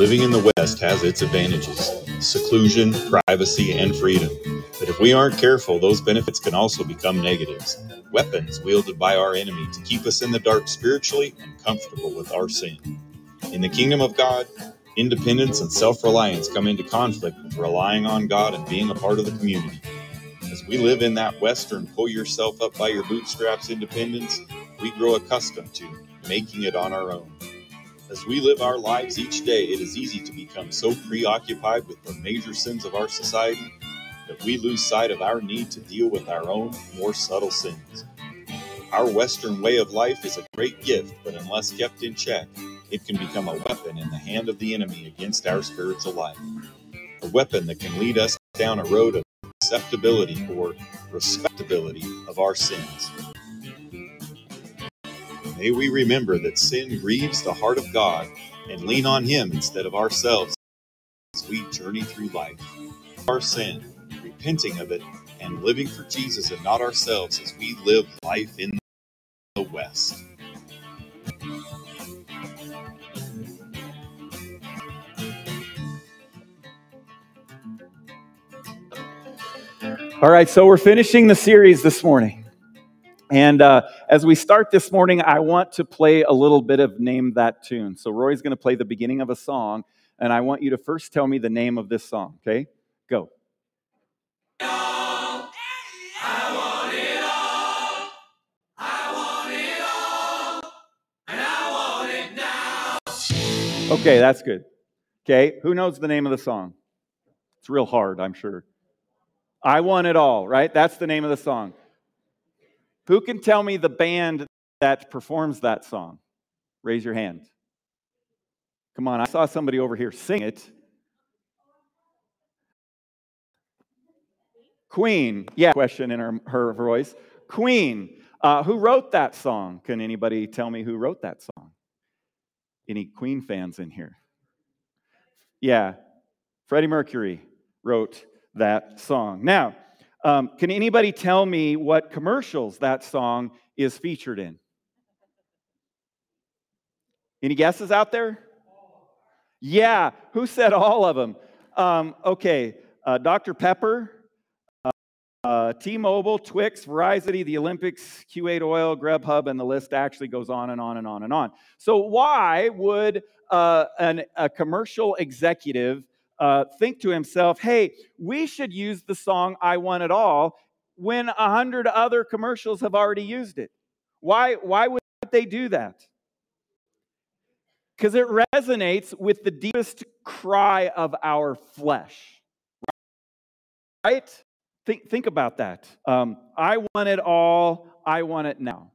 Living in the West has its advantages seclusion, privacy, and freedom. But if we aren't careful, those benefits can also become negatives weapons wielded by our enemy to keep us in the dark spiritually and comfortable with our sin. In the kingdom of God, independence and self reliance come into conflict with relying on God and being a part of the community. As we live in that Western pull yourself up by your bootstraps independence, we grow accustomed to making it on our own. As we live our lives each day, it is easy to become so preoccupied with the major sins of our society that we lose sight of our need to deal with our own more subtle sins. Our Western way of life is a great gift, but unless kept in check, it can become a weapon in the hand of the enemy against our spiritual life. A weapon that can lead us down a road of acceptability or respectability of our sins. May we remember that sin grieves the heart of God and lean on Him instead of ourselves as we journey through life. Our sin, repenting of it, and living for Jesus and not ourselves as we live life in the West. All right, so we're finishing the series this morning. And uh, as we start this morning, I want to play a little bit of Name That Tune. So Roy's going to play the beginning of a song, and I want you to first tell me the name of this song, okay? Go. Okay, that's good. Okay, who knows the name of the song? It's real hard, I'm sure. I want it all, right? That's the name of the song. Who can tell me the band that performs that song? Raise your hand. Come on, I saw somebody over here sing it. Queen. Yeah, question in her, her voice. Queen. Uh, who wrote that song? Can anybody tell me who wrote that song? Any Queen fans in here? Yeah, Freddie Mercury wrote that song. Now, um, can anybody tell me what commercials that song is featured in? Any guesses out there? Yeah, who said all of them? Um, okay, uh, Dr. Pepper, uh, uh, T Mobile, Twix, Verizon, the Olympics, Q8 Oil, Grubhub, and the list actually goes on and on and on and on. So, why would uh, an, a commercial executive uh, think to himself, hey, we should use the song I Want It All when a hundred other commercials have already used it? Why, why would they do that? Because it resonates with the deepest cry of our flesh. Right? Think, think about that. Um, I want it all, I want it now.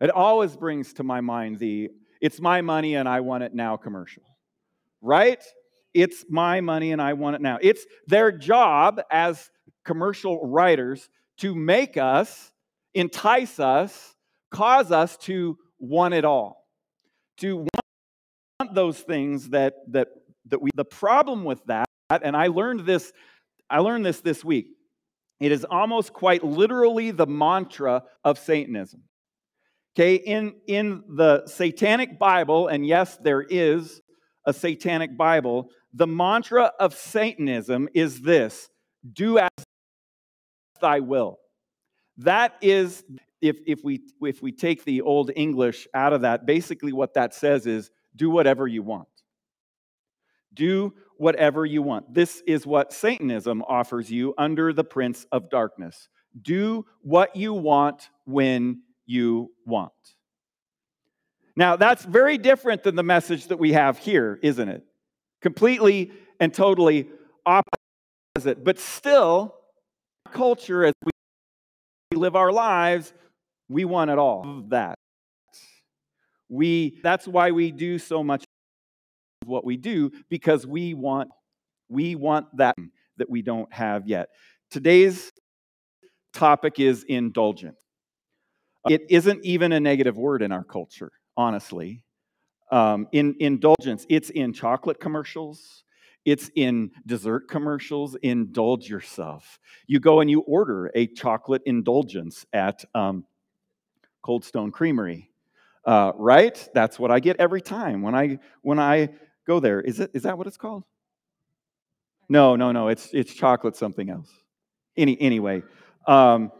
It always brings to my mind the it's my money and I want it now commercial. Right? It's my money and I want it now. It's their job as commercial writers to make us, entice us, cause us to want it all. To want those things that that that we the problem with that and I learned this I learned this this week. It is almost quite literally the mantra of Satanism. Okay, in, in the Satanic Bible, and yes, there is a Satanic Bible, the mantra of Satanism is this do as thy will. That is, if, if, we, if we take the Old English out of that, basically what that says is do whatever you want. Do whatever you want. This is what Satanism offers you under the Prince of Darkness. Do what you want when you want. Now, that's very different than the message that we have here, isn't it? Completely and totally opposite. But still, culture, as we live our lives, we want it all of that. We, that's why we do so much of what we do, because we want, we want that that we don't have yet. Today's topic is indulgent. It isn't even a negative word in our culture, honestly um, in indulgence. It's in chocolate commercials. It's in dessert commercials. Indulge yourself. You go and you order a chocolate indulgence at um, Cold Stone Creamery, uh, right? That's what I get every time when I when I Go there. Is it? Is that what it's called? No, no, no. It's it's chocolate something else. Any anyway. Um,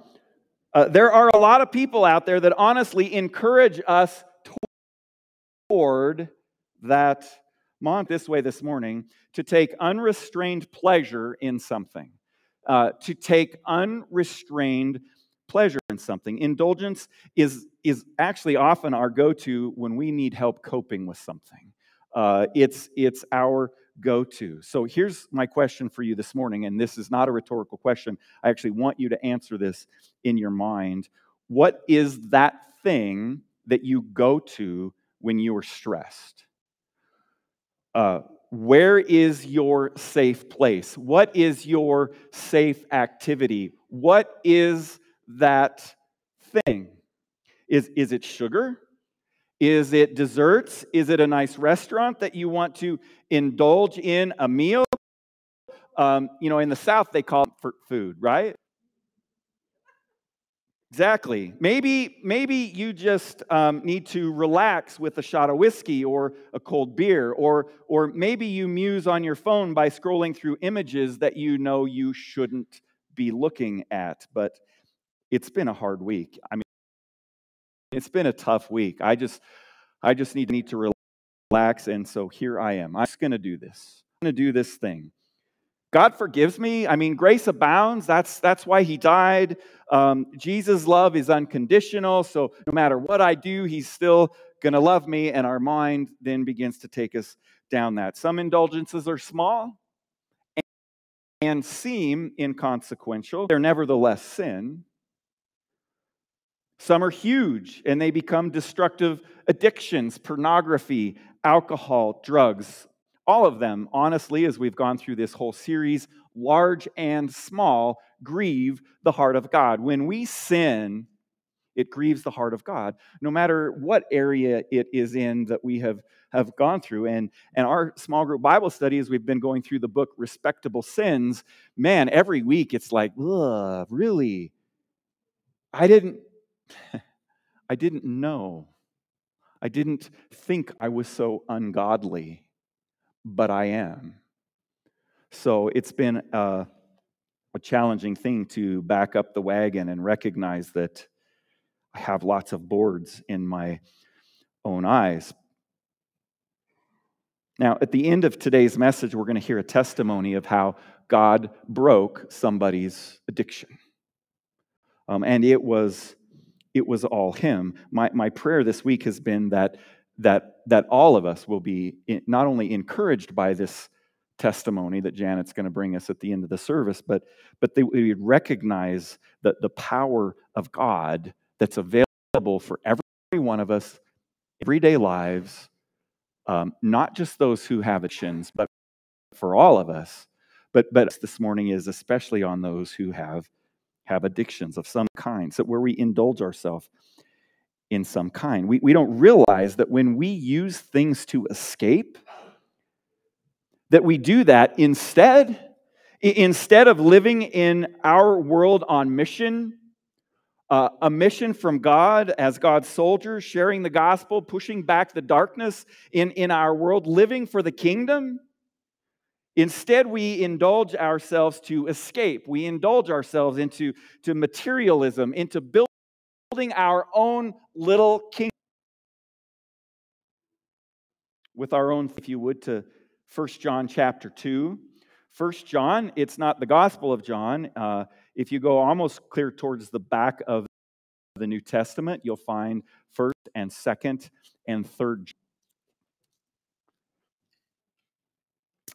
uh, there are a lot of people out there that honestly encourage us toward that Mont this way this morning to take unrestrained pleasure in something, uh, to take unrestrained pleasure in something. Indulgence is, is actually often our go to when we need help coping with something. Uh, it's, it's our go to. So here's my question for you this morning, and this is not a rhetorical question. I actually want you to answer this in your mind. What is that thing that you go to when you are stressed? Uh, where is your safe place? What is your safe activity? What is that thing? Is, is it sugar? Is it desserts? Is it a nice restaurant that you want to indulge in a meal? Um, you know, in the South, they call it food, right? Exactly. Maybe, maybe you just um, need to relax with a shot of whiskey or a cold beer, or, or maybe you muse on your phone by scrolling through images that you know you shouldn't be looking at. But it's been a hard week. I mean, it's been a tough week. I just, I just need, need to relax, and so here I am. I'm just going to do this. I'm going to do this thing. God forgives me. I mean, grace abounds. That's, that's why he died. Um, Jesus' love is unconditional. So no matter what I do, he's still going to love me. And our mind then begins to take us down that. Some indulgences are small and seem inconsequential, they're nevertheless sin. Some are huge and they become destructive addictions, pornography, alcohol, drugs, all of them, honestly, as we've gone through this whole series, large and small, grieve the heart of God. When we sin, it grieves the heart of God, no matter what area it is in that we have, have gone through. And, and our small group Bible study, as we've been going through the book Respectable Sins, man, every week it's like, ugh, really? I didn't, I didn't know. I didn't think I was so ungodly but I am. So it's been a, a, challenging thing to back up the wagon and recognize that I have lots of boards in my own eyes. Now, at the end of today's message, we're going to hear a testimony of how God broke somebody's addiction. Um, and it was, it was all Him. My, my prayer this week has been that that, that all of us will be not only encouraged by this testimony that Janet's going to bring us at the end of the service, but, but they would recognize that the power of God that's available for every one of us, everyday lives, um, not just those who have addictions, but for all of us. But, but this morning is especially on those who have, have addictions of some kind, so where we indulge ourselves in some kind. We, we don't realize that when we use things to escape, that we do that instead. Instead of living in our world on mission, uh, a mission from God as God's soldiers, sharing the gospel, pushing back the darkness in, in our world, living for the kingdom. Instead, we indulge ourselves to escape. We indulge ourselves into to materialism, into building building our own little kingdom with our own, if you would, to First John chapter 2. First John, it's not the Gospel of John. Uh, if you go almost clear towards the back of the New Testament, you'll find first and second and third.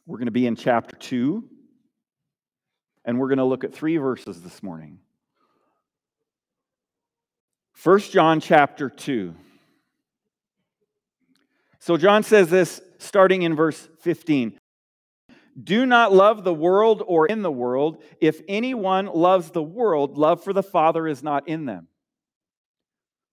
We're going to be in chapter 2, and we're going to look at three verses this morning. 1 John chapter 2. So John says this starting in verse 15. Do not love the world or in the world. If anyone loves the world, love for the Father is not in them.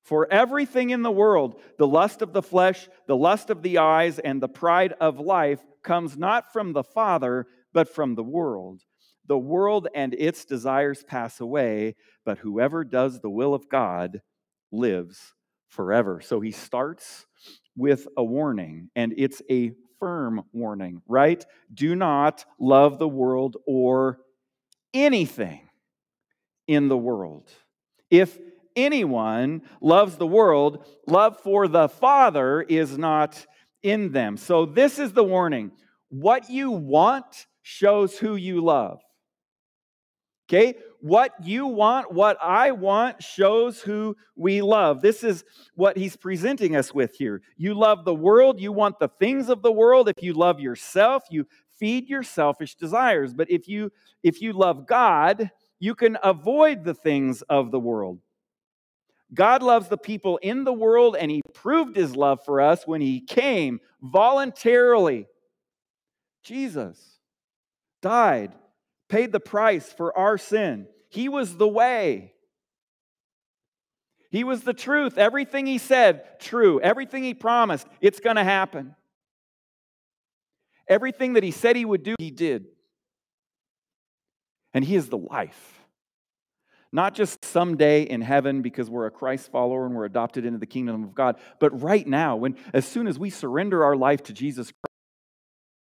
For everything in the world, the lust of the flesh, the lust of the eyes, and the pride of life comes not from the Father, but from the world. The world and its desires pass away, but whoever does the will of God lives forever. So he starts with a warning, and it's a firm warning, right? Do not love the world or anything in the world. If anyone loves the world, love for the Father is not in them. So, this is the warning what you want shows who you love. Okay? What you want, what I want, shows who we love. This is what he's presenting us with here. You love the world, you want the things of the world. If you love yourself, you feed your selfish desires. But if you if you love God, you can avoid the things of the world. God loves the people in the world, and He proved His love for us when He came voluntarily. Jesus died, paid the price for our sin. He was the way. He was the truth. Everything He said, true. Everything He promised, it's going to happen. Everything that He said He would do, He did. And He is the life. Not just someday in heaven because we're a Christ follower and we're adopted into the kingdom of God, but right now, when as soon as we surrender our life to Jesus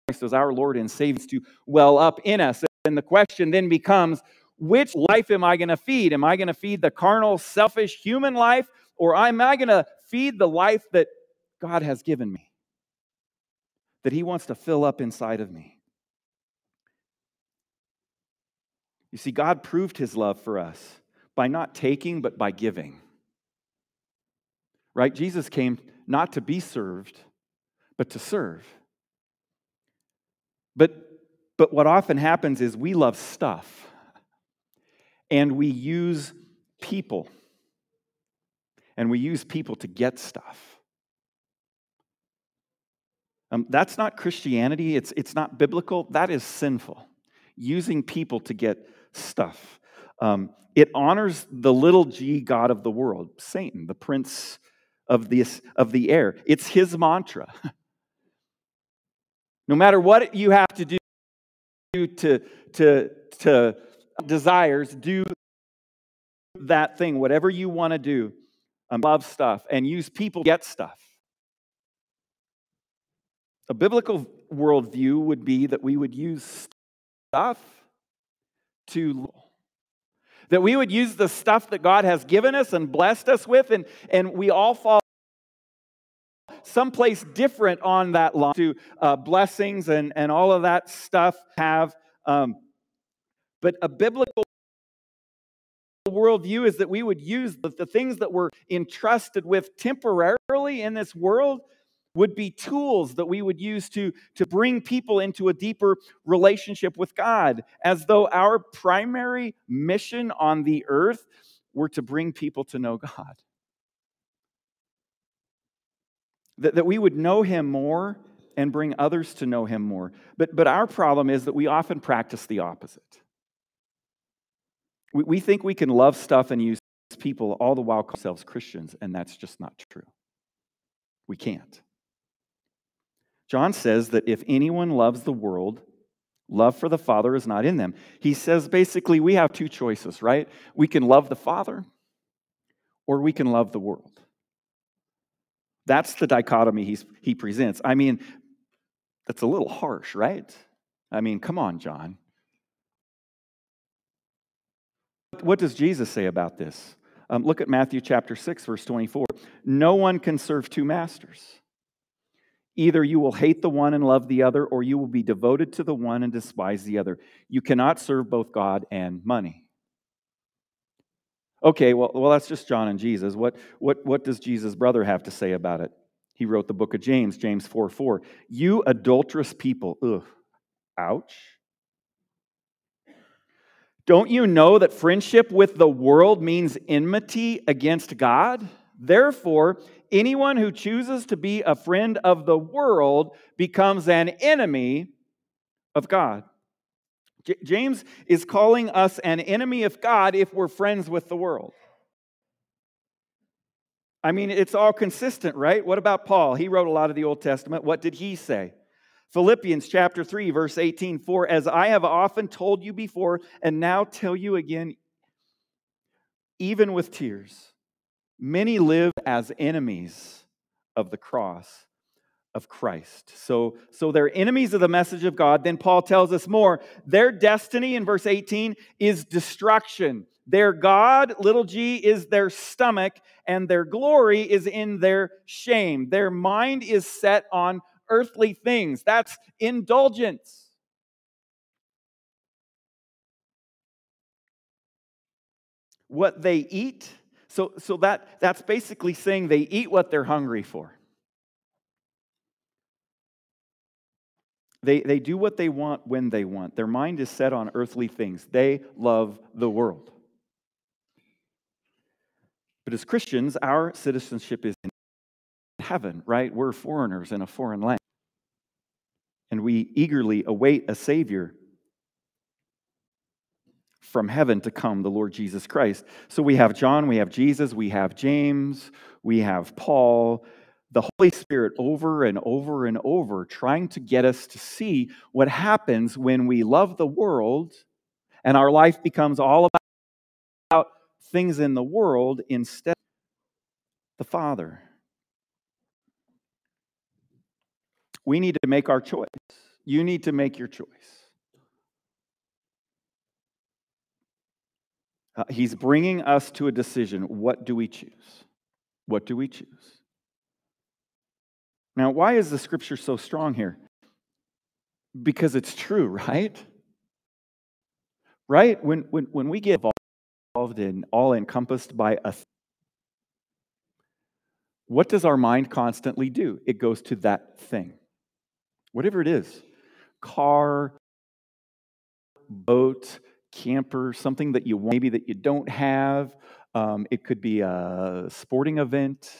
Christ as our Lord and Savior to well up in us. And the question then becomes, which life am I going to feed? Am I going to feed the carnal, selfish human life, or am I going to feed the life that God has given me? That He wants to fill up inside of me. You see, God proved his love for us by not taking, but by giving. Right? Jesus came not to be served, but to serve. But, but what often happens is we love stuff and we use people. And we use people to get stuff. Um, that's not Christianity. It's, it's not biblical. That is sinful. Using people to get stuff. Um, it honors the little g God of the world, Satan, the prince of, this, of the air. It's his mantra. no matter what you have to do to, to, to desires, do that thing, whatever you want to do. Um, love stuff and use people get stuff. A biblical worldview would be that we would use stuff to that we would use the stuff that God has given us and blessed us with, and, and we all fall someplace different on that line to uh, blessings and, and all of that stuff have. Um, but a biblical worldview is that we would use the, the things that we're entrusted with temporarily in this world would be tools that we would use to, to bring people into a deeper relationship with God, as though our primary mission on the earth were to bring people to know God. That, that we would know Him more and bring others to know Him more. But, but our problem is that we often practice the opposite. We, we think we can love stuff and use people all the while call ourselves Christians, and that's just not true. We can't. John says that if anyone loves the world, love for the Father is not in them. He says basically we have two choices, right? We can love the Father or we can love the world. That's the dichotomy he's, he presents. I mean, that's a little harsh, right? I mean, come on, John. What does Jesus say about this? Um, look at Matthew chapter 6, verse 24. No one can serve two masters. Either you will hate the one and love the other, or you will be devoted to the one and despise the other. You cannot serve both God and money. Okay, well, well that's just John and Jesus. What, what, what does Jesus' brother have to say about it? He wrote the book of James, James 4 4. You adulterous people, ugh, ouch. Don't you know that friendship with the world means enmity against God? Therefore, anyone who chooses to be a friend of the world becomes an enemy of God. J- James is calling us an enemy of God if we're friends with the world. I mean, it's all consistent, right? What about Paul? He wrote a lot of the Old Testament. What did he say? Philippians chapter 3, verse 18 For as I have often told you before, and now tell you again, even with tears, Many live as enemies of the cross, of Christ. So, so they're enemies of the message of God. Then Paul tells us more. Their destiny in verse 18 is destruction. Their God, little g, is their stomach, and their glory is in their shame. Their mind is set on earthly things. That's indulgence. What they eat, so, so that, that's basically saying they eat what they're hungry for. They, they do what they want when they want. Their mind is set on earthly things. They love the world. But as Christians, our citizenship is in heaven, right? We're foreigners in a foreign land. And we eagerly await a Savior from heaven to come, the Lord Jesus Christ. So we have John, we have Jesus, we have James, we have Paul, the Holy Spirit over and over and over, trying to get us to see what happens when we love the world and our life becomes all about things in the world instead of the Father. We need to make our choice. You need to make your choice. Uh, he's bringing us to a decision. What do we choose? What do we choose? Now, why is the scripture so strong here? Because it's true, right? Right? When, when, when we get involved in all encompassed by a what does our mind constantly do? It goes to that thing, whatever it is car, boat, camper, something that you want, maybe that you don't have. Um, it could be a sporting event,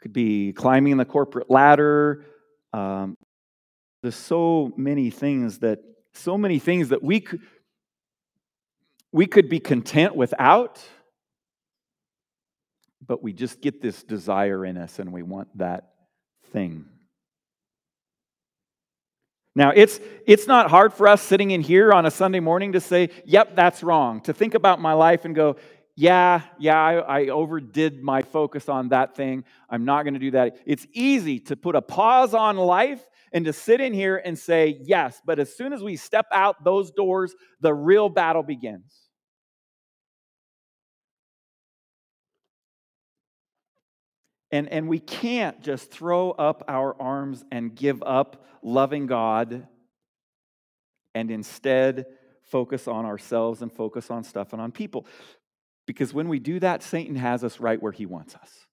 could be climbing the corporate ladder. Um, there's so many things that so many things that we could we could be content without but we just get this desire in us and we want that thing now it's it's not hard for us sitting in here on a sunday morning to say yep that's wrong to think about my life and go yeah, yeah, I, I, overdid my focus on that thing. I'm not going to do that. It's easy to put a pause on life and to sit in here and say, yes, but as soon as we step out those doors, the real battle begins. And, and we can't just throw up our arms and give up loving God and instead focus on ourselves and focus on stuff and on people. Because when we do that, Satan has us right where he wants us.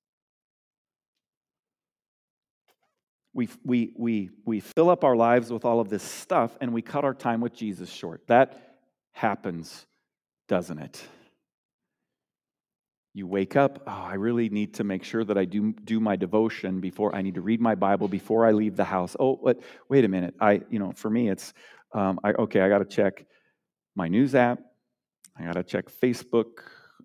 We, we, we, we fill up our lives with all of this stuff and we cut our time with Jesus short. That happens, doesn't it? You wake up, oh, I really need to make sure that I do, do my devotion before I need to read my Bible before I leave the house. Oh, what, wait a minute. I, you know, for me, it's, um, I, okay, I got to check my news app. I got to check Facebook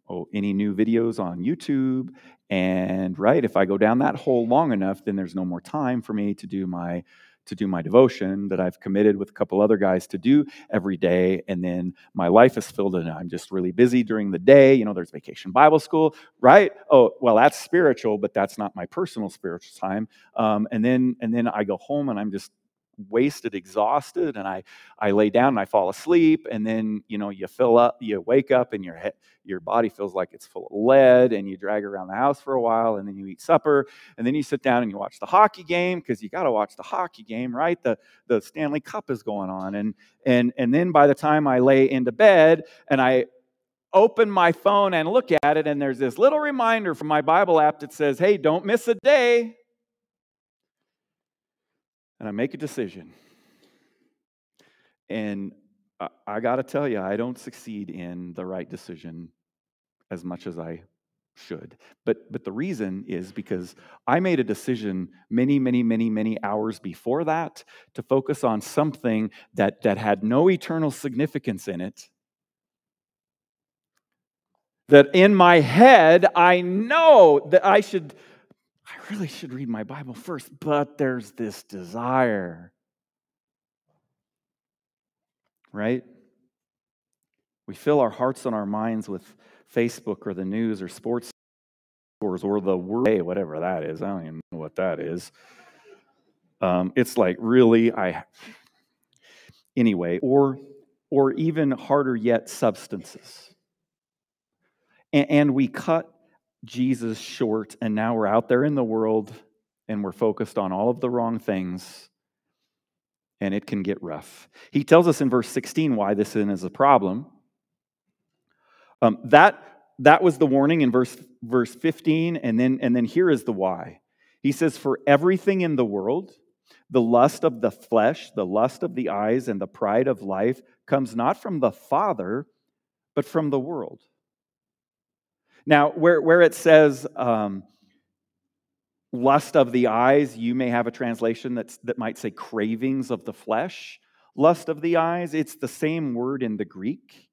oh, any new videos on YouTube. And right, if I go down that hole long enough, then there's no more time for me to do my to do my devotion that I've committed with a couple other guys to do every day. And then my life is filled and I'm just really busy during the day. You know, there's vacation Bible school, right? Oh, well, that's spiritual, but that's not my personal spiritual time. Um, and then and then I go home and I'm just wasted, exhausted, and I, I lay down and I fall asleep, and then you know you fill up, you wake up, and your head, your body feels like it's full of lead, and you drag around the house for a while, and then you eat supper, and then you sit down and you watch the hockey game because you got to watch the hockey game, right? The the Stanley Cup is going on, and and and then by the time I lay into bed and I open my phone and look at it, and there's this little reminder from my Bible app that says, "Hey, don't miss a day." And I make a decision. And I, got to tell you, I don't succeed in the right decision as much as I should. But but the reason is because I made a decision many many many many hours before that to focus on something that that had no eternal significance in it. That in my head I know that I should I really should read my Bible first, but there's this desire. Right? We fill our hearts and our minds with Facebook or the news or sports scores or the word, whatever that is. I don't even know what that is. Um, it's like really, I anyway, or or even harder yet, substances. And, and we cut Jesus short, and now we're out there in the world and we're focused on all of the wrong things, and it can get rough. He tells us in verse 16 why this is a problem. Um, that that was the warning in verse verse 15 and then and then here is the why he says for everything in the world the lust of the flesh the lust of the eyes and the pride of life comes not from the father but from the world now where, where it says um, lust of the eyes you may have a translation that's, that might say cravings of the flesh lust of the eyes it's the same word in the greek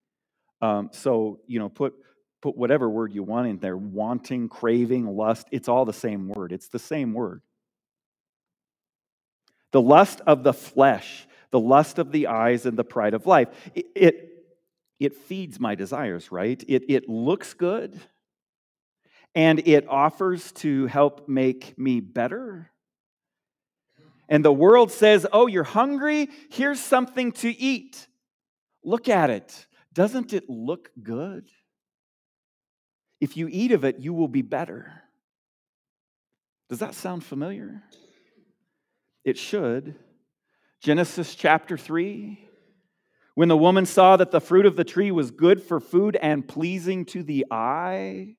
um, so you know put put whatever word you want in there wanting, craving, lust. It's all the same word. It's the same word. The lust of the flesh, the lust of the eyes, and the pride of life. It, it, it feeds my desires, right? It, it looks good and it offers to help make me better. And the world says, Oh, you're hungry? Here's something to eat. Look at it. Doesn't it look good? If you eat of it, you will be better. Does that sound familiar? It should. Genesis chapter 3. When the woman saw that the fruit of the tree was good for food and pleasing to the eye,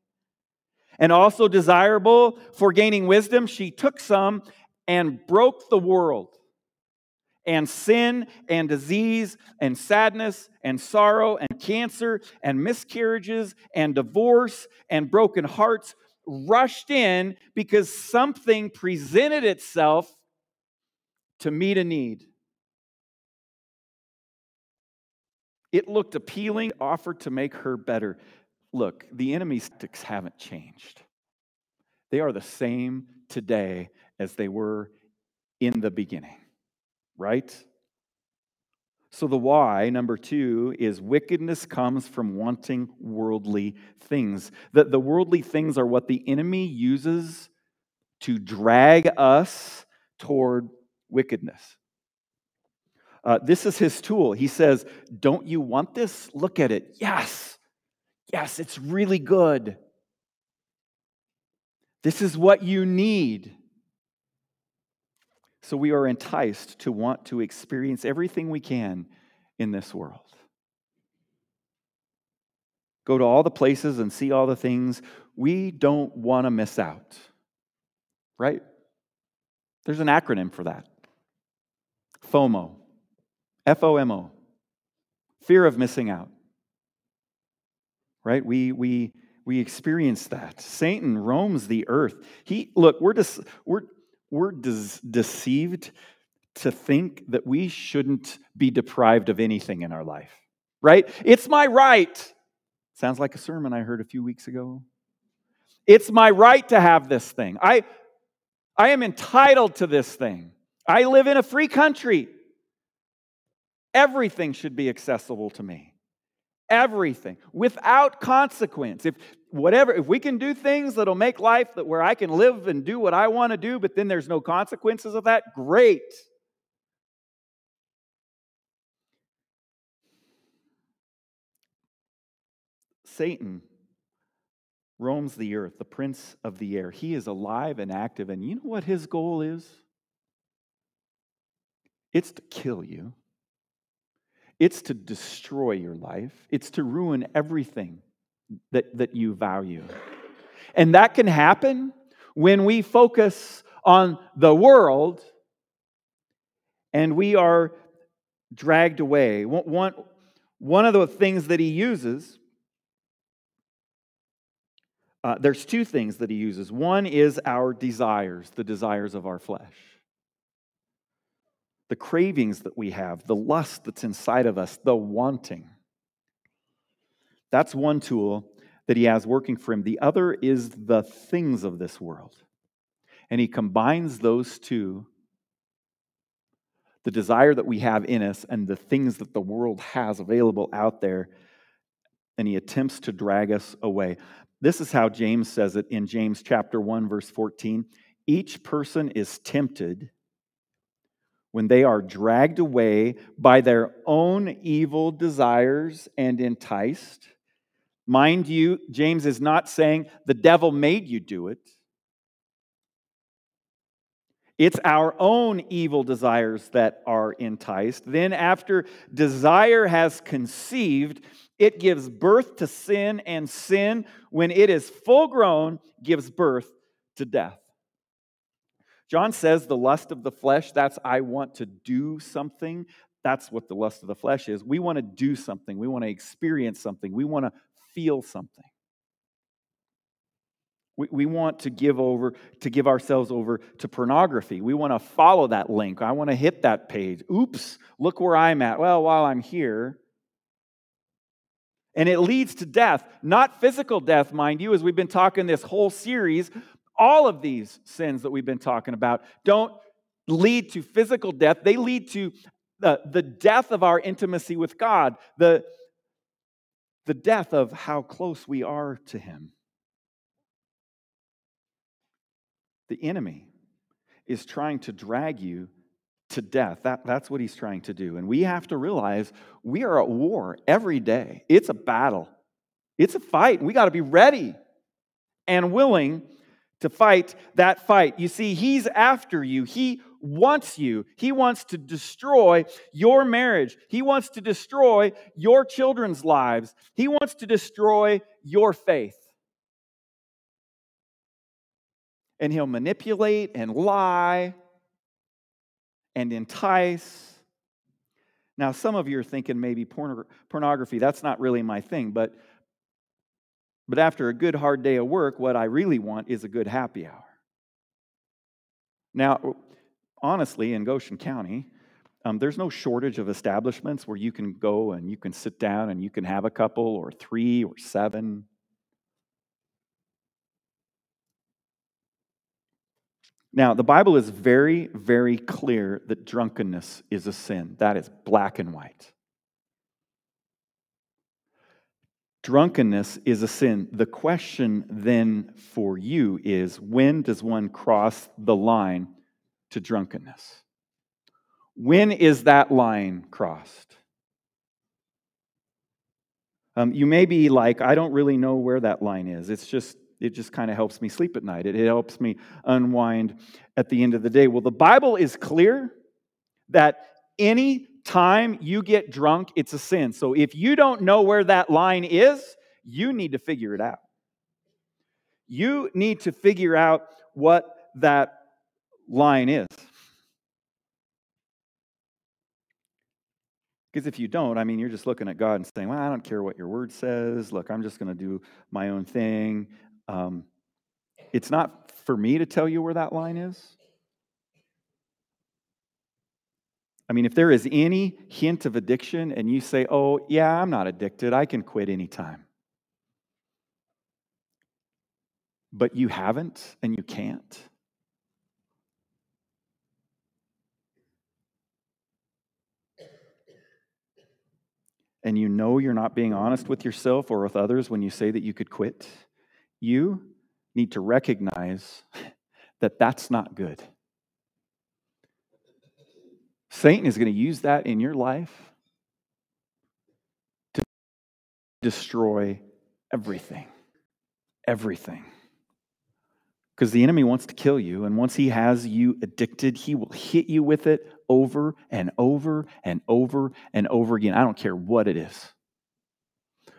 and also desirable for gaining wisdom, she took some and broke the world and sin and disease and sadness and sorrow and cancer and miscarriages and divorce and broken hearts rushed in because something presented itself to meet a need. It looked appealing, offered to make her better. Look, the enemy's tactics haven't changed. They are the same today as they were in the beginning right? So, the why, number two, is wickedness comes from wanting worldly things. That the worldly things are what the enemy uses to drag us toward wickedness. Uh, this is his tool. He says, Don't you want this? Look at it. Yes. Yes, it's really good. This is what you need. So we are enticed to want to experience everything we can in this world. Go to all the places and see all the things. We don't want to miss out, right? There's an acronym for that FOMO, F O M O, fear of missing out. Right? We, we, we experience that. Satan roams the earth. He look, we're just we're we're de- deceived to think that we shouldn't be deprived of anything in our life, right? It's my right. Sounds like a sermon I heard a few weeks ago. It's my right to have this thing. I, I am entitled to this thing. I live in a free country. Everything should be accessible to me everything without consequence. If whatever, if we can do things that'll make life that where I can live and do what I want to do, but then there's no consequences of that, great. Satan roams the earth, the prince of the air. He is alive and active, and you know what his goal is? It's to kill you. It's to destroy your life, it's to ruin everything that, that you value. And that can happen when we focus on the world and we are dragged away. One, one of the things that he uses, uh, there's two things that he uses. One is our desires, the desires of our flesh the cravings that we have, the lust that's inside of us, the wanting. That's one tool that he has working for him. The other is the things of this world. And he combines those two the desire that we have in us and the things that the world has available out there. and he attempts to drag us away. This is how James says it in James chapter 1 verse 14. Each person is tempted when they are dragged away by their own evil desires and enticed. Mind you, James is not saying the devil made you do it. It's our own evil desires that are enticed. Then, after desire has conceived, it gives birth to sin, and sin, when it is full grown, gives birth to death. John says the lust of the flesh, that's I want to do something. That's what the lust of the flesh is. We want to do something, we want to experience something, we want to feel something. We, we want to give over, to give ourselves over to pornography. We want to follow that link. I want to hit that page. Oops, look where I'm at. Well, while I'm here. And it leads to death, not physical death, mind you, as we've been talking this whole series. All of these sins that we've been talking about don't lead to physical death, they lead to the, the death of our intimacy with God, the, the death of how close we are to Him. The enemy is trying to drag you to death. That, that's what he's trying to do. And we have to realize we are at war every day. It's a battle, it's a fight. We got to be ready and willing to fight that fight. You see, he's after you. He wants you. He wants to destroy your marriage. He wants to destroy your children's lives. He wants to destroy your faith. and he'll manipulate and lie and entice. Now, some of you are thinking maybe porn- pornography, that's not really my thing, but, but after a good hard day of work, what I really want is a good happy hour. Now, honestly, in Goshen County, um, there's no shortage of establishments where you can go and you can sit down and you can have a couple or three or seven. Now, the Bible is very, very clear that drunkenness is a sin. That is black and white. Drunkenness is a sin. The question then for you is when does one cross the line to drunkenness? When is that line crossed? Um, you may be like, I don't really know where that line is. It's just it just kind of helps me sleep at night. It, it helps me unwind at the end of the day. Well, the Bible is clear that any time you get drunk, it's a sin. So if you don't know where that line is, you need to figure it out. You need to figure out what that line is. Because if you don't, I mean, you're just looking at God and saying, Well, I don't care what your word says. Look, I'm just going to do my own thing. Um, it's not for me to tell you where that line is. I mean, if there is any hint of addiction and you say, oh, yeah, I'm not addicted, I can quit anytime. But you haven't and you can't. And you know you're not being honest with yourself or with others when you say that you could quit. You need to recognize that that's not good. Satan is going to use that in your life to destroy everything. Everything. Because the enemy wants to kill you, and once he has you addicted, he will hit you with it over and over and over and over again. I don't care what it is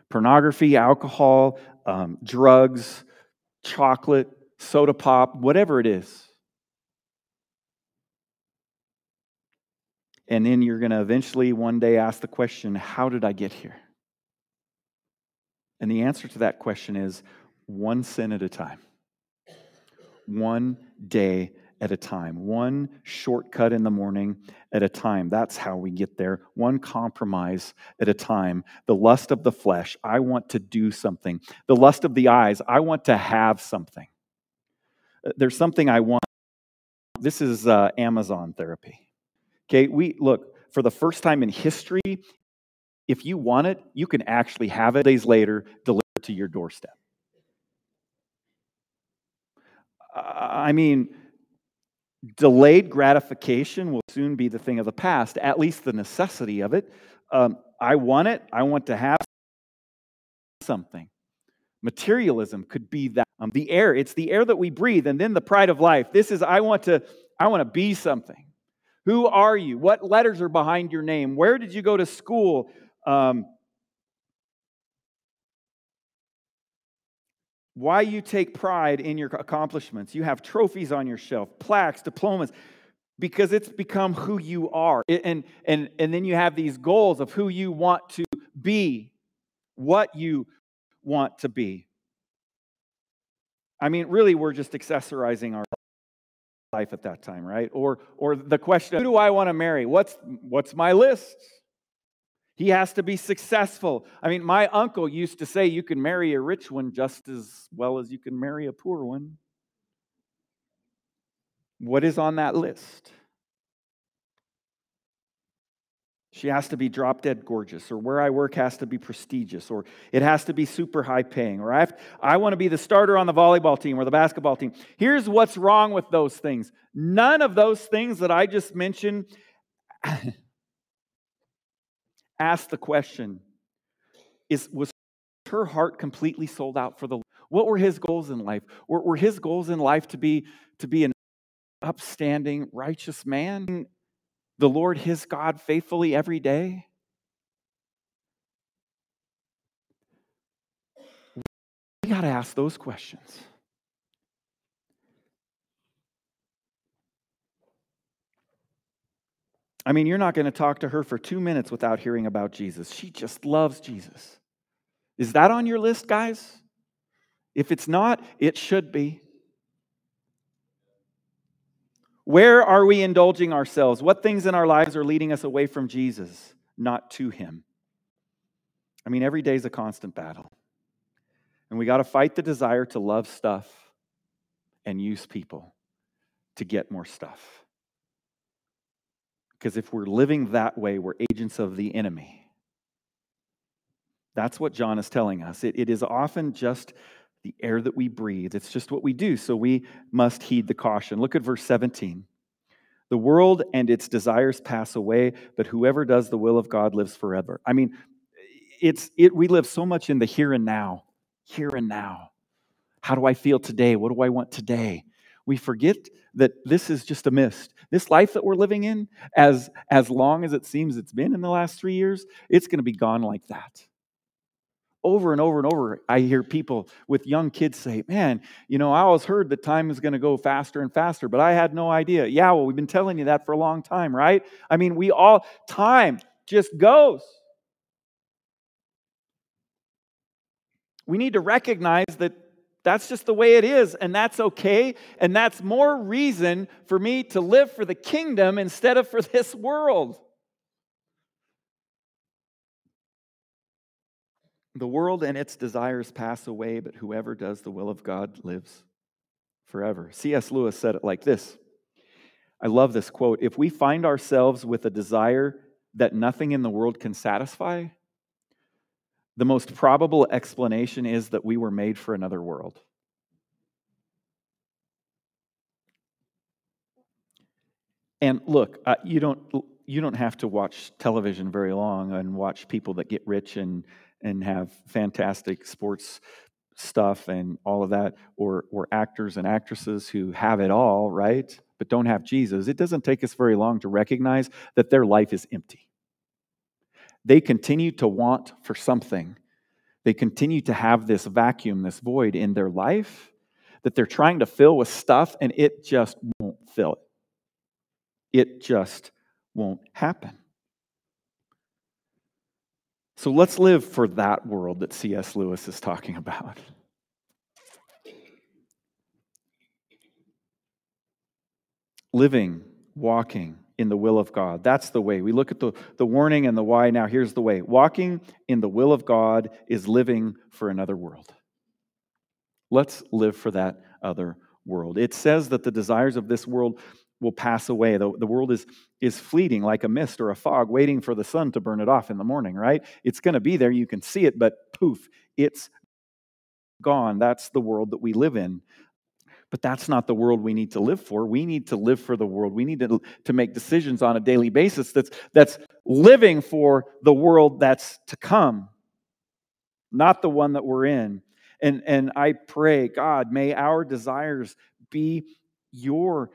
pornography, alcohol, um, drugs, chocolate, soda pop, whatever it is. And then you're going to eventually one day ask the question, How did I get here? And the answer to that question is one sin at a time, one day at a time, one shortcut in the morning at a time. That's how we get there, one compromise at a time. The lust of the flesh, I want to do something. The lust of the eyes, I want to have something. Uh, there's something I want. This is uh, Amazon therapy. Okay, we look for the first time in history, if you want it, you can actually have it days later delivered to your doorstep. I mean, delayed gratification will soon be the thing of the past, at least the necessity of it. Um, I want it, I want to have something. Materialism could be that. Um, the air, it's the air that we breathe, and then the pride of life. This is, I want to, I want to be something. Who are you? What letters are behind your name? Where did you go to school? Um, why you take pride in your accomplishments. You have trophies on your shelf, plaques, diplomas, because it's become who you are. And, and, and then you have these goals of who you want to be, what you want to be. I mean, really, we're just accessorizing our life at that time, right? Or, or the question, who do I want to marry? What's, what's my list? He has to be successful. I mean, my uncle used to say you can marry a rich one just as well as you can marry a poor one. What is on that list? She has to be drop dead gorgeous, or where I work has to be prestigious, or it has to be super high paying, or I, have, I want to be the starter on the volleyball team or the basketball team. Here's what's wrong with those things. None of those things that I just mentioned ask the question is, was her heart completely sold out for the what were his goals in life? Were, were his goals in life to be to be an upstanding righteous man the lord his god faithfully every day we got to ask those questions I mean, you're not going to talk to her for two minutes without hearing about Jesus. She just loves Jesus. Is that on your list, guys? If it's not, it should be. Where are we indulging ourselves? What things in our lives are leading us away from Jesus, not to Him? I mean, every day is a constant battle. And we got to fight the desire to love stuff and use people to get more stuff. Because if we're living that way, we're agents of the enemy. That's what John is telling us. It, it is often just the air that we breathe, it's just what we do. So we must heed the caution. Look at verse 17. The world and its desires pass away, but whoever does the will of God lives forever. I mean, it's it we live so much in the here and now. Here and now. How do I feel today? What do I want today? we forget that this is just a mist. This life that we're living in, as, as long as it seems it's been in the last three years, it's going to be gone like that. Over and over and over, I hear people with young kids say, Man, you know, I always heard that time is going to go faster and faster, but I had no idea. Yeah, well, we've been telling you that for a long time, right? I mean, we all, time just goes. We need to recognize that that's just the way it is, and that's okay. And that's more reason for me to live for the kingdom instead of for this world. The world and its desires pass away, but whoever does the will of God lives forever. C.S. Lewis said it like this I love this quote If we find ourselves with a desire that nothing in the world can satisfy, the most probable explanation is that we were made for another world. And look, uh, you don't you don't have to watch television very long and watch people that get rich and and have fantastic sports stuff and all of that or or actors and actresses who have it all, right? But don't have Jesus. It doesn't take us very long to recognize that their life is empty. They continue to want for something. They continue to have this vacuum, this void in their life that they're trying to fill with stuff, and it just won't fill it. It just won't happen. So let's live for that world that C.S. Lewis is talking about. Living, walking, in the will of God. That's the way. We look at the, the warning and the why. Now, here's the way walking in the will of God is living for another world. Let's live for that other world. It says that the desires of this world will pass away. The, the world is, is fleeting like a mist or a fog, waiting for the sun to burn it off in the morning, right? It's going to be there. You can see it, but poof, it's gone. That's the world that we live in. But that's not the world we need to live for. We need to live for the world. We need to, to make decisions on a daily basis that's, that's living for the world that's to come, not the one that we're in. And, and I pray, God, may our desires be your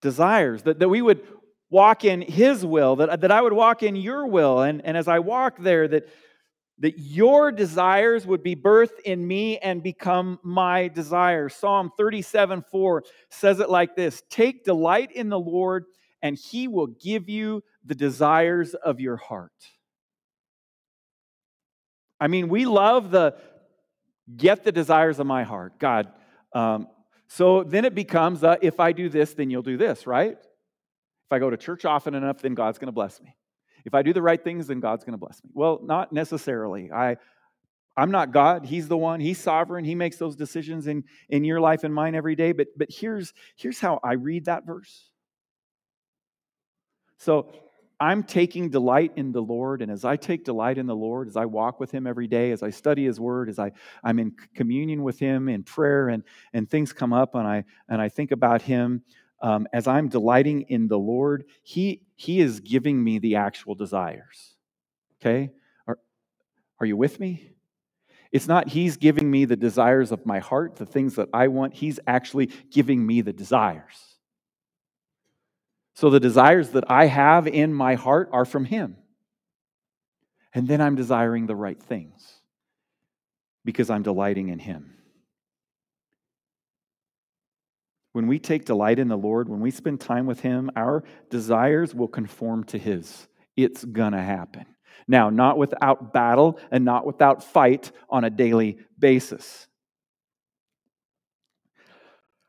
desires, that, that we would walk in His will, that, that I would walk in your will. And, and as I walk there, that, that your desires would be birthed in me and become my desires. Psalm 37 4 says it like this Take delight in the Lord, and He will give you the desires of your heart. I mean, we love the get the desires of my heart. God, um, so then it becomes uh, if I do this, then you'll do this, right? If I go to church often enough, then God's going to bless me. If I do the right things, then God's going to bless me. Well, not necessarily. I, I'm not God. He's the one. He's sovereign. He makes those decisions in, in your life and mine every day. But, but here's, here's how I read that verse. So I'm taking delight in the Lord, and as I take delight in the Lord, as I walk with Him every day, as I study His Word, as I, I'm in communion with Him in prayer, and, and things come up, and I, and I think about Him, um, as I'm delighting in the Lord, He, he is giving me the actual desires. Okay? Are, are you with me? It's not He's giving me the desires of my heart, the things that I want. He's actually giving me the desires. So the desires that I have in my heart are from Him. And then I'm desiring the right things because I'm delighting in Him. When we take delight in the Lord, when we spend time with Him, our desires will conform to His. It's going to happen. Now, not without battle and not without fight on a daily basis.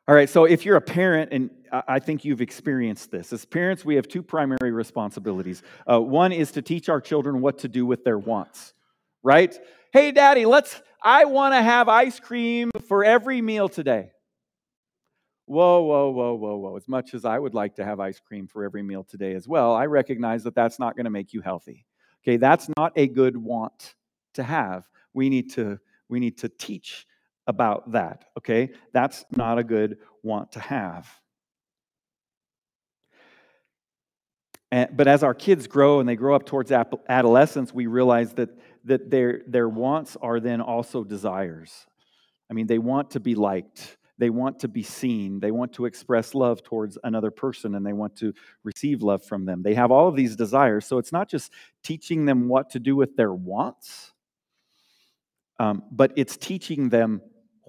All right, so if you're a parent, and I think you've experienced this, as parents, we have two primary responsibilities. Uh, one is to teach our children what to do with their wants, right? Hey, daddy, let's, I want to have ice cream for every meal today. Whoa, whoa, whoa, whoa, whoa. As much as I would like to have ice cream for every meal today as well, I recognize that that's not going to make you healthy. Okay, that's not a good want to have. We need to, we need to teach about that, okay? That's not a good want to have. And, but as our kids grow and they grow up towards adolescence, we realize that, that their, their wants are then also desires. I mean, they want to be liked, they want to be seen, they want to express love towards another person, and they want to receive love from them. They have all of these desires. So it's not just teaching them what to do with their wants, um, but it's teaching them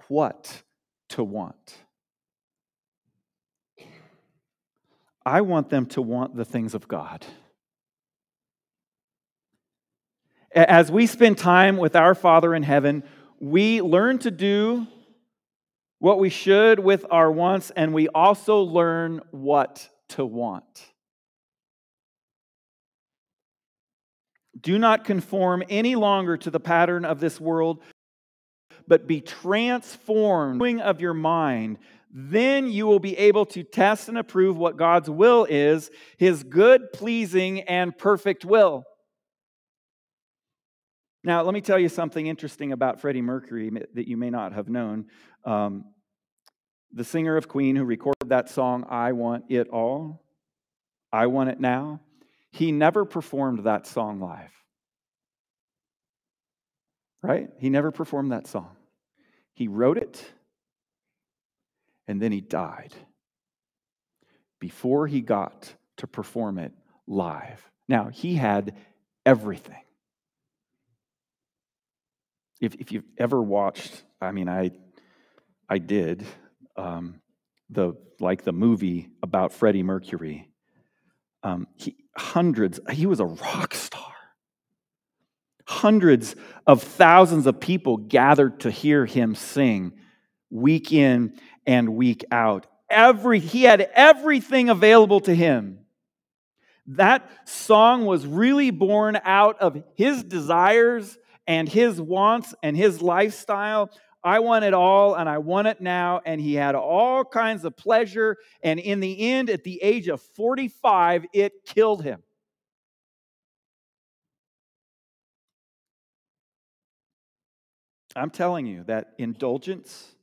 what to want. I want them to want the things of God. As we spend time with our Father in heaven, we learn to do what we should with our wants, and we also learn what to want. Do not conform any longer to the pattern of this world, but be transformed of your mind. Then you will be able to test and approve what God's will is, his good, pleasing, and perfect will. Now, let me tell you something interesting about Freddie Mercury that you may not have known. Um, the singer of Queen who recorded that song, I Want It All, I Want It Now, he never performed that song live right? He never performed that song. He wrote it and then he died before he got to perform it live. Now, he had everything. If, if you've ever watched, I mean, I, I did, um, the, like the movie about Freddie Mercury, um, he, hundreds, he was a rock star. Hundreds of thousands of people gathered to hear him sing week in and week out. Every, he had everything available to him. That song was really born out of his desires and his wants and his lifestyle. I want it all and I want it now. And he had all kinds of pleasure. And in the end, at the age of 45, it killed him. I'm telling you that indulgence,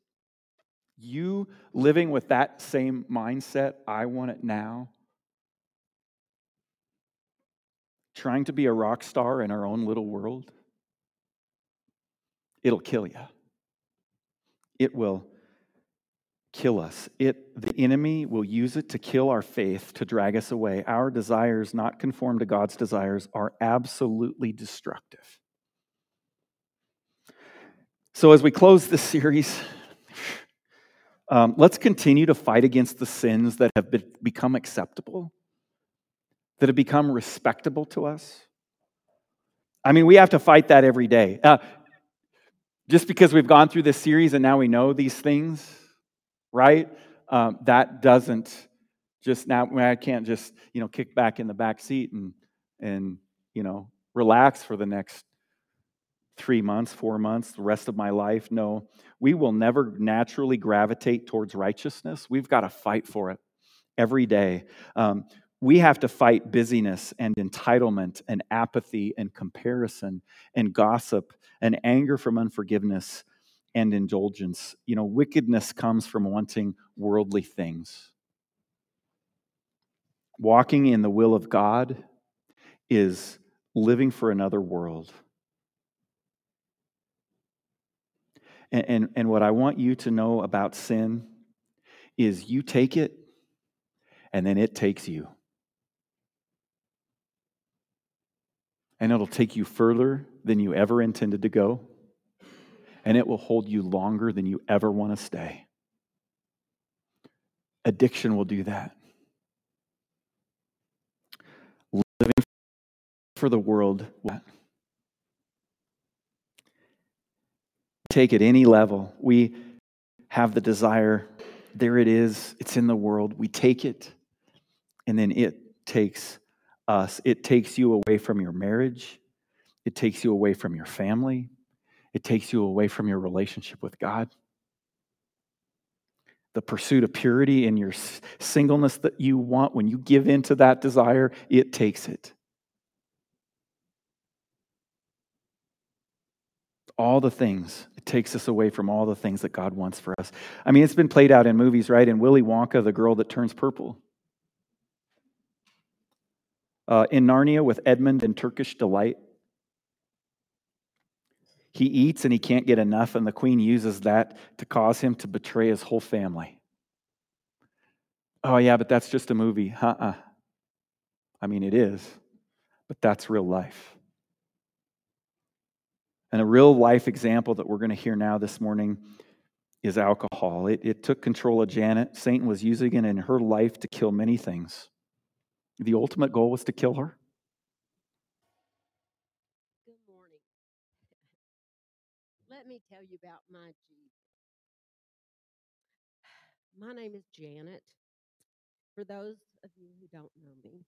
you living with that same mindset, I want it now, trying to be a rock star in our own little world, it'll kill you. It will kill us. It the enemy will use it to kill our faith, to drag us away. Our desires not conform to God's desires are absolutely destructive. So, as we close this series, um, let's continue to fight against the sins that have been, become acceptable, that have become respectable to us. I mean, we have to fight that every day. Uh, just because we've gone through this series and now we know these things, right? Um, that doesn't just now. I can't just you know kick back in the back seat and and you know relax for the next three months, four months, the rest of my life. No, we will never naturally gravitate towards righteousness. We've got to fight for it every day. Um, we have to fight busyness and entitlement and apathy and comparison and gossip and anger from unforgiveness and indulgence. You know, wickedness comes from wanting worldly things. Walking in the will of God is living for another world. And, and, and what I want you to know about sin is you take it and then it takes you. And it'll take you further than you ever intended to go. And it will hold you longer than you ever want to stay. Addiction will do that. Living for the world take it any level. We have the desire, there it is, it's in the world. We take it, and then it takes us. It takes you away from your marriage, it takes you away from your family, it takes you away from your relationship with God. The pursuit of purity and your singleness that you want, when you give in to that desire, it takes it. all the things. It takes us away from all the things that God wants for us. I mean, it's been played out in movies, right? In Willy Wonka, the girl that turns purple. Uh, in Narnia with Edmund and Turkish Delight. He eats and he can't get enough, and the queen uses that to cause him to betray his whole family. Oh, yeah, but that's just a movie. Uh uh I mean, it is, but that's real life. And a real life example that we're going to hear now this morning is alcohol. It, it took control of Janet. Satan was using it in her life to kill many things. The ultimate goal was to kill her. Good morning. Let me tell you about my Jesus. My name is Janet. For those of you who don't know me,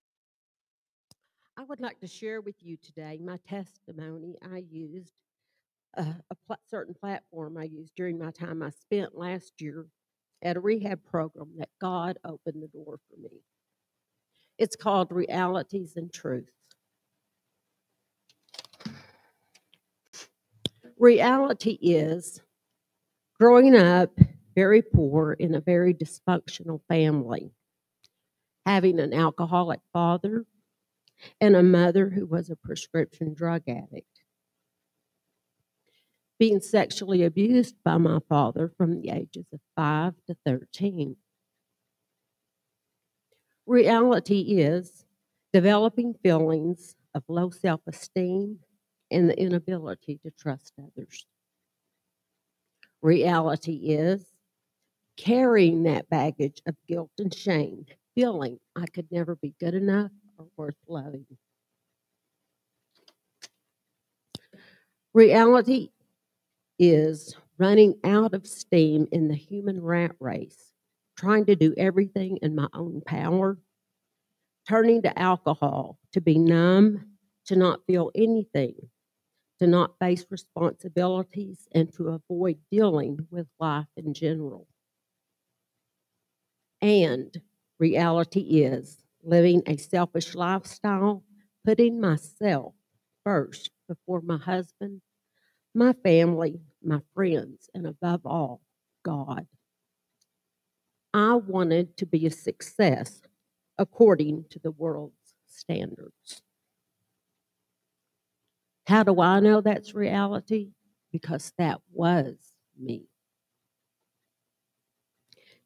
I would like to share with you today my testimony I used a, a pl- certain platform I used during my time I spent last year at a rehab program that God opened the door for me. It's called Realities and Truth. Reality is growing up very poor in a very dysfunctional family, having an alcoholic father and a mother who was a prescription drug addict being sexually abused by my father from the ages of 5 to 13. Reality is developing feelings of low self esteem and the inability to trust others. Reality is carrying that baggage of guilt and shame, feeling I could never be good enough or worth loving. Reality is running out of steam in the human rat race, trying to do everything in my own power, turning to alcohol to be numb, to not feel anything, to not face responsibilities, and to avoid dealing with life in general. And reality is living a selfish lifestyle, putting myself first before my husband, my family, my friends, and above all, God. I wanted to be a success according to the world's standards. How do I know that's reality? Because that was me.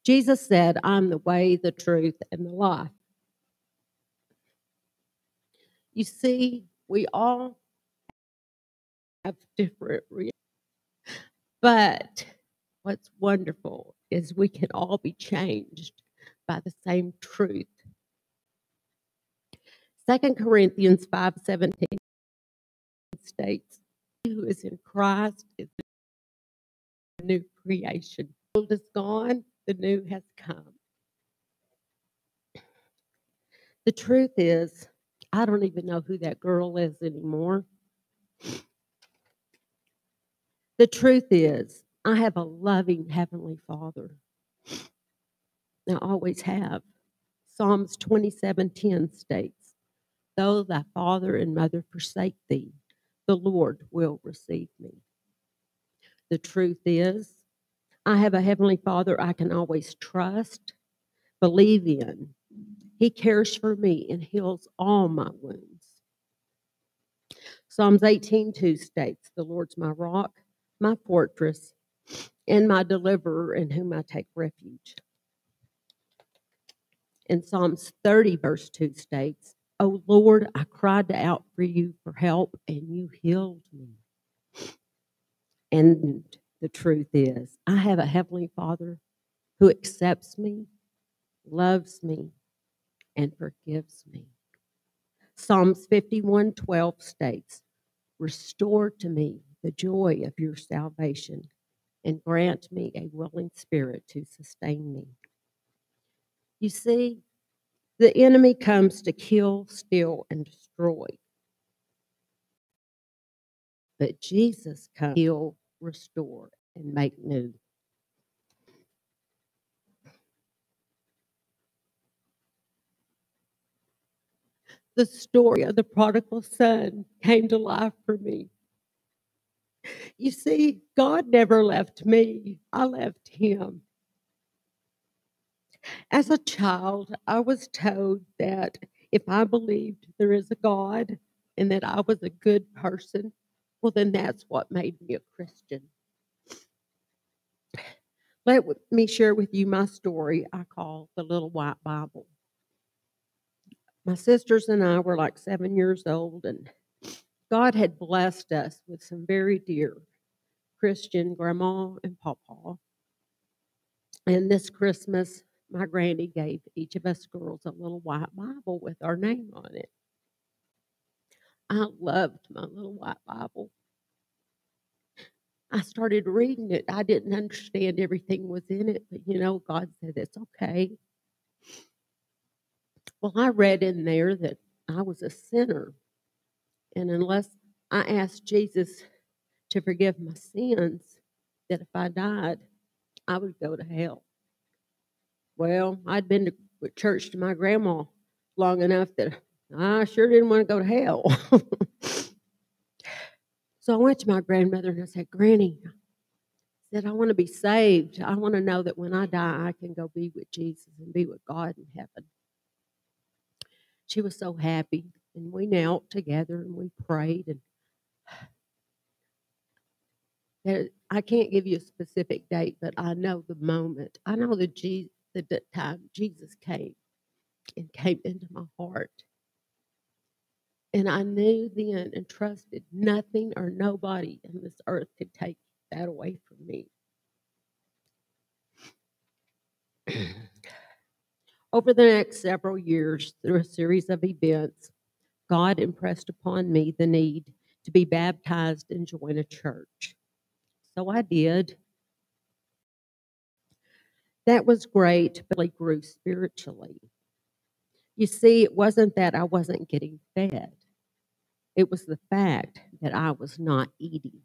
Jesus said, I'm the way, the truth, and the life. You see, we all have different realities. But what's wonderful is we can all be changed by the same truth. 2 Corinthians 5:17 states, "He who is in Christ is a new creation. The old is gone, the new has come." The truth is, I don't even know who that girl is anymore. The truth is, I have a loving Heavenly Father. I always have. Psalms 27:10 states, Though thy father and mother forsake thee, the Lord will receive me. The truth is, I have a Heavenly Father I can always trust, believe in. He cares for me and heals all my wounds. Psalms 18:2 states, The Lord's my rock, my fortress, and my deliverer in whom I take refuge. In Psalms 30, verse 2 states, O Lord, I cried out for you for help, and you healed me. And the truth is, I have a Heavenly Father who accepts me, loves me, and forgives me. Psalms 51 12 states, Restore to me the joy of your salvation and grant me a willing spirit to sustain me. You see, the enemy comes to kill, steal, and destroy. But Jesus comes to heal, restore, and make new. The story of the prodigal son came to life for me. You see, God never left me, I left him. As a child, I was told that if I believed there is a God and that I was a good person, well, then that's what made me a Christian. Let me share with you my story I call the Little White Bible. My sisters and I were like seven years old, and God had blessed us with some very dear Christian grandma and papa. And this Christmas, my granny gave each of us girls a little white Bible with our name on it. I loved my little white Bible. I started reading it. I didn't understand everything was in it, but you know, God said it's okay. Well, I read in there that I was a sinner. And unless I asked Jesus to forgive my sins, that if I died, I would go to hell. Well, I'd been to church to my grandma long enough that I sure didn't want to go to hell. so I went to my grandmother and I said, Granny, I said, I want to be saved. I want to know that when I die, I can go be with Jesus and be with God in heaven. She was so happy, and we knelt together and we prayed. And I can't give you a specific date, but I know the moment. I know the, Je- the, the time Jesus came and came into my heart. And I knew then and trusted nothing or nobody in this earth could take that away from me. Over the next several years, through a series of events, God impressed upon me the need to be baptized and join a church. So I did. That was great, but I grew spiritually. You see, it wasn't that I wasn't getting fed. It was the fact that I was not eating.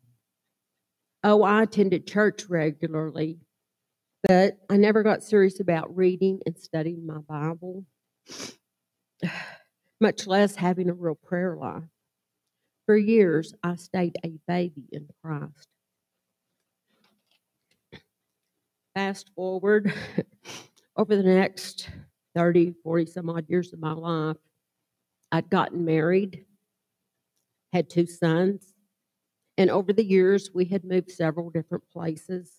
Oh, I attended church regularly, but I never got serious about reading and studying my Bible, much less having a real prayer life. For years, I stayed a baby in Christ. Fast forward over the next 30, 40 some odd years of my life, I'd gotten married, had two sons, and over the years, we had moved several different places.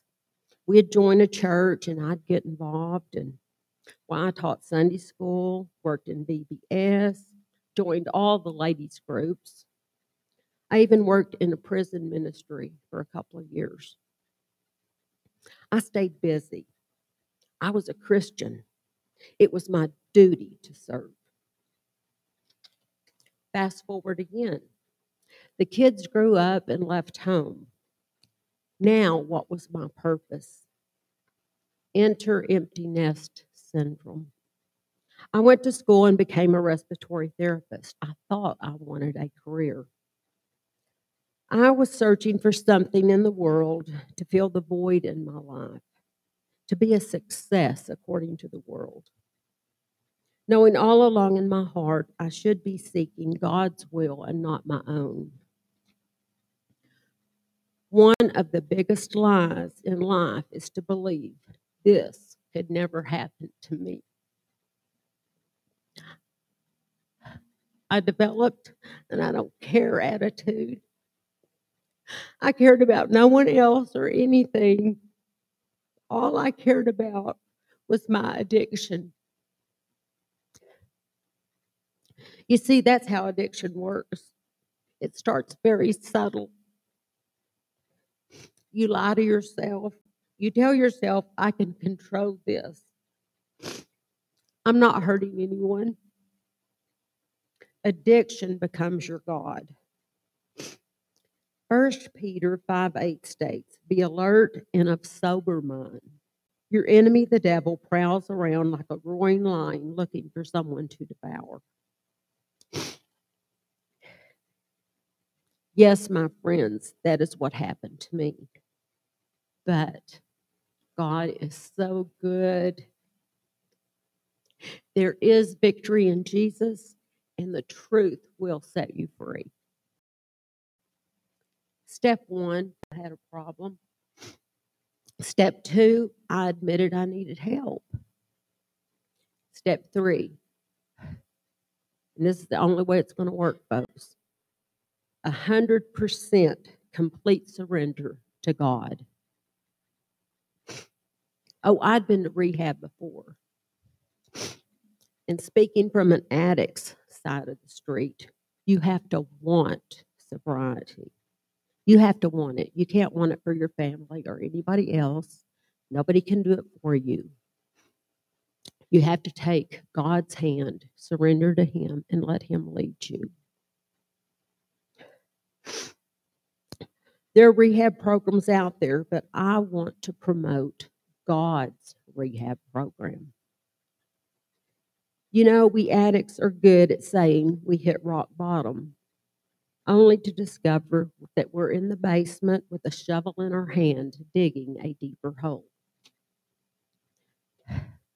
We had joined a church, and I'd get involved. And well, I taught Sunday school, worked in VBS, joined all the ladies' groups. I even worked in a prison ministry for a couple of years. I stayed busy. I was a Christian. It was my duty to serve. Fast forward again. The kids grew up and left home. Now, what was my purpose? Enter empty nest syndrome. I went to school and became a respiratory therapist. I thought I wanted a career. I was searching for something in the world to fill the void in my life, to be a success according to the world. Knowing all along in my heart I should be seeking God's will and not my own. One of the biggest lies in life is to believe this could never happen to me. I developed an I don't care attitude. I cared about no one else or anything. All I cared about was my addiction. You see, that's how addiction works. It starts very subtle. You lie to yourself. You tell yourself, I can control this. I'm not hurting anyone. Addiction becomes your God. First Peter 5 8 states, Be alert and of sober mind. Your enemy, the devil, prowls around like a roaring lion looking for someone to devour. Yes, my friends, that is what happened to me. But God is so good. There is victory in Jesus, and the truth will set you free. Step one, I had a problem. Step two, I admitted I needed help. Step three, and this is the only way it's going to work, folks a hundred percent complete surrender to God. Oh, I'd been to rehab before. And speaking from an addict's side of the street, you have to want sobriety. You have to want it. You can't want it for your family or anybody else. Nobody can do it for you. You have to take God's hand, surrender to Him, and let Him lead you. There are rehab programs out there, but I want to promote God's rehab program. You know, we addicts are good at saying we hit rock bottom, only to discover that we're in the basement with a shovel in our hand digging a deeper hole.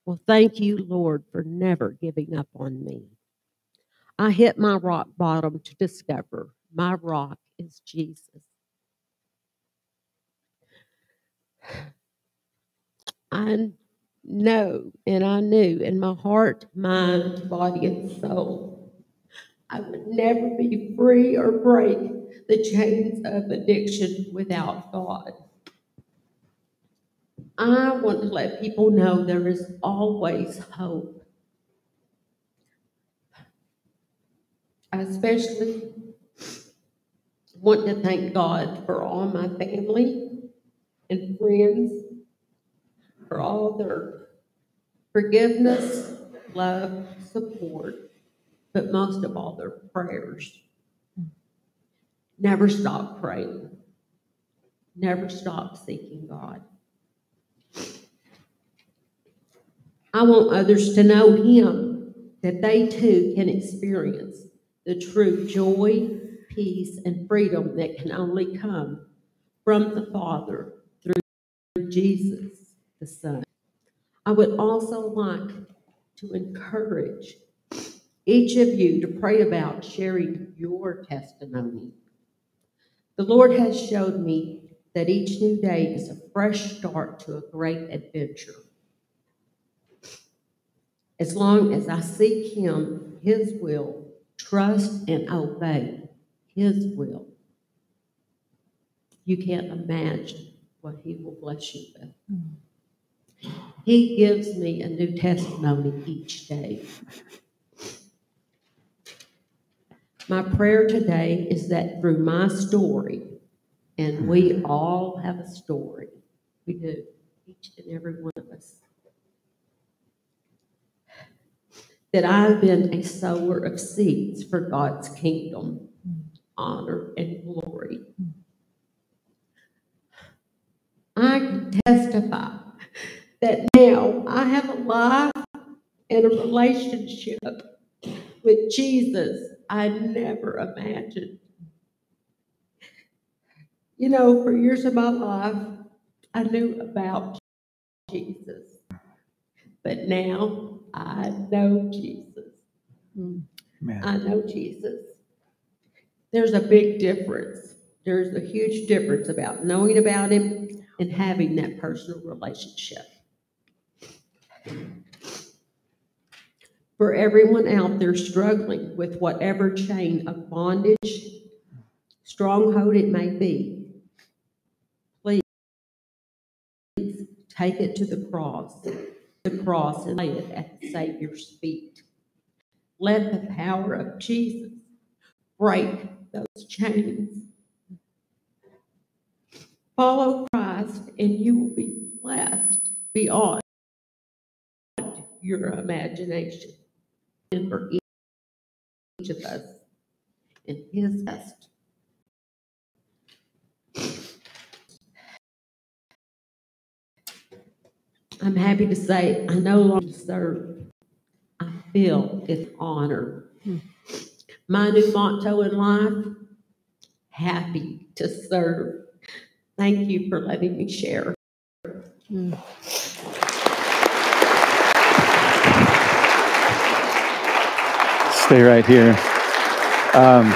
Well, thank you, Lord, for never giving up on me. I hit my rock bottom to discover my rock is Jesus. I know and I knew in my heart, mind, body, and soul, I would never be free or break the chains of addiction without God. I want to let people know there is always hope. I especially want to thank God for all my family and friends, for all their forgiveness, love, support, but most of all, their prayers. Never stop praying. Never stop seeking God. I want others to know Him, that they too can experience the true joy, peace, and freedom that can only come from the Father through Jesus, the Son. I would also like to encourage each of you to pray about sharing your testimony. The Lord has showed me that each new day is a fresh start to a great adventure. As long as I seek Him, His will, trust and obey His will, you can't imagine what He will bless you with. Hmm. He gives me a new testimony each day. My prayer today is that through my story, and we all have a story, we do, each and every one of us, that I've been a sower of seeds for God's kingdom, honor, and glory. I can testify that now I have a life and a relationship with Jesus I never imagined. You know, for years of my life, I knew about Jesus, but now I know Jesus. Man. I know Jesus. There's a big difference. There's a huge difference about knowing about Him and having that personal relationship. For everyone out there struggling with whatever chain of bondage, stronghold it may be, please take it to the cross, the cross, and lay it at the Savior's feet. Let the power of Jesus break those chains. Follow Christ, and you will be blessed beyond your imagination. For each of us in His best. I'm happy to say I no longer serve. I feel it's honor. My new motto in life happy to serve. Thank you for letting me share. Mm. Stay right here. Um,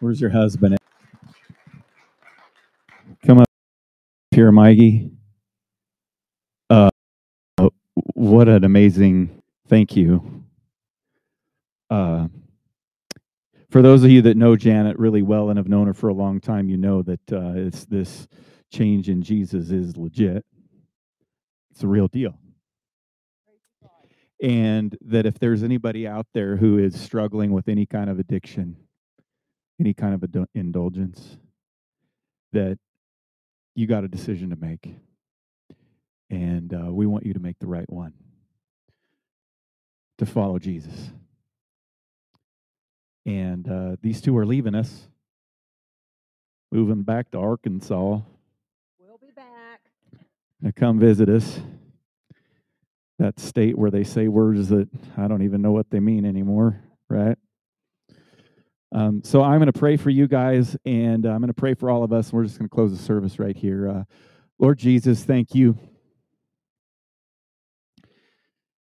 where's your husband? Come up here, Mikey. Uh, what an amazing thank you. Uh, for those of you that know Janet really well and have known her for a long time, you know that uh, it's this change in Jesus is legit. It's a real deal. And that if there's anybody out there who is struggling with any kind of addiction, any kind of ado- indulgence, that you got a decision to make. And uh, we want you to make the right one to follow Jesus. And uh, these two are leaving us, moving back to Arkansas We'll be back. to come visit us. That state where they say words that I don't even know what they mean anymore, right? Um, so I'm going to pray for you guys, and uh, I'm going to pray for all of us. And we're just going to close the service right here. Uh, Lord Jesus, thank you.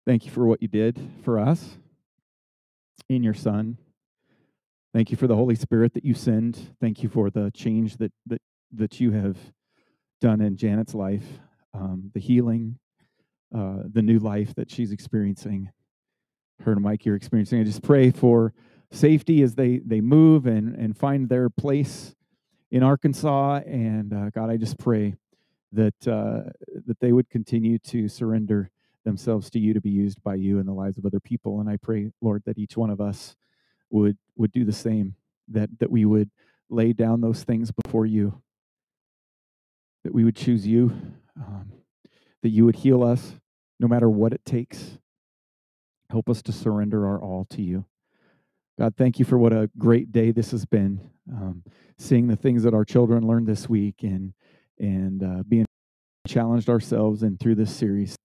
Thank you for what you did for us in your Son. Thank you for the Holy Spirit that you send. Thank you for the change that that that you have done in Janet's life, um, the healing, uh, the new life that she's experiencing. Her and Mike, you're experiencing. I just pray for safety as they they move and and find their place in Arkansas. And uh, God, I just pray that uh, that they would continue to surrender themselves to you to be used by you in the lives of other people. And I pray, Lord, that each one of us would would do the same. That that we would lay down those things before you. That we would choose you. Um, that you would heal us, no matter what it takes. Help us to surrender our all to you. God, thank you for what a great day this has been. Um, seeing the things that our children learned this week and and uh, being challenged ourselves and through this series.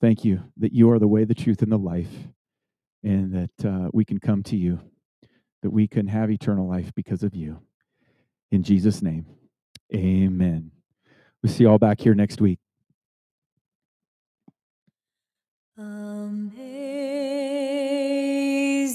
Thank you that you are the way, the truth, and the life, and that uh, we can come to you, that we can have eternal life because of you. In Jesus' name, amen. We'll see you all back here next week.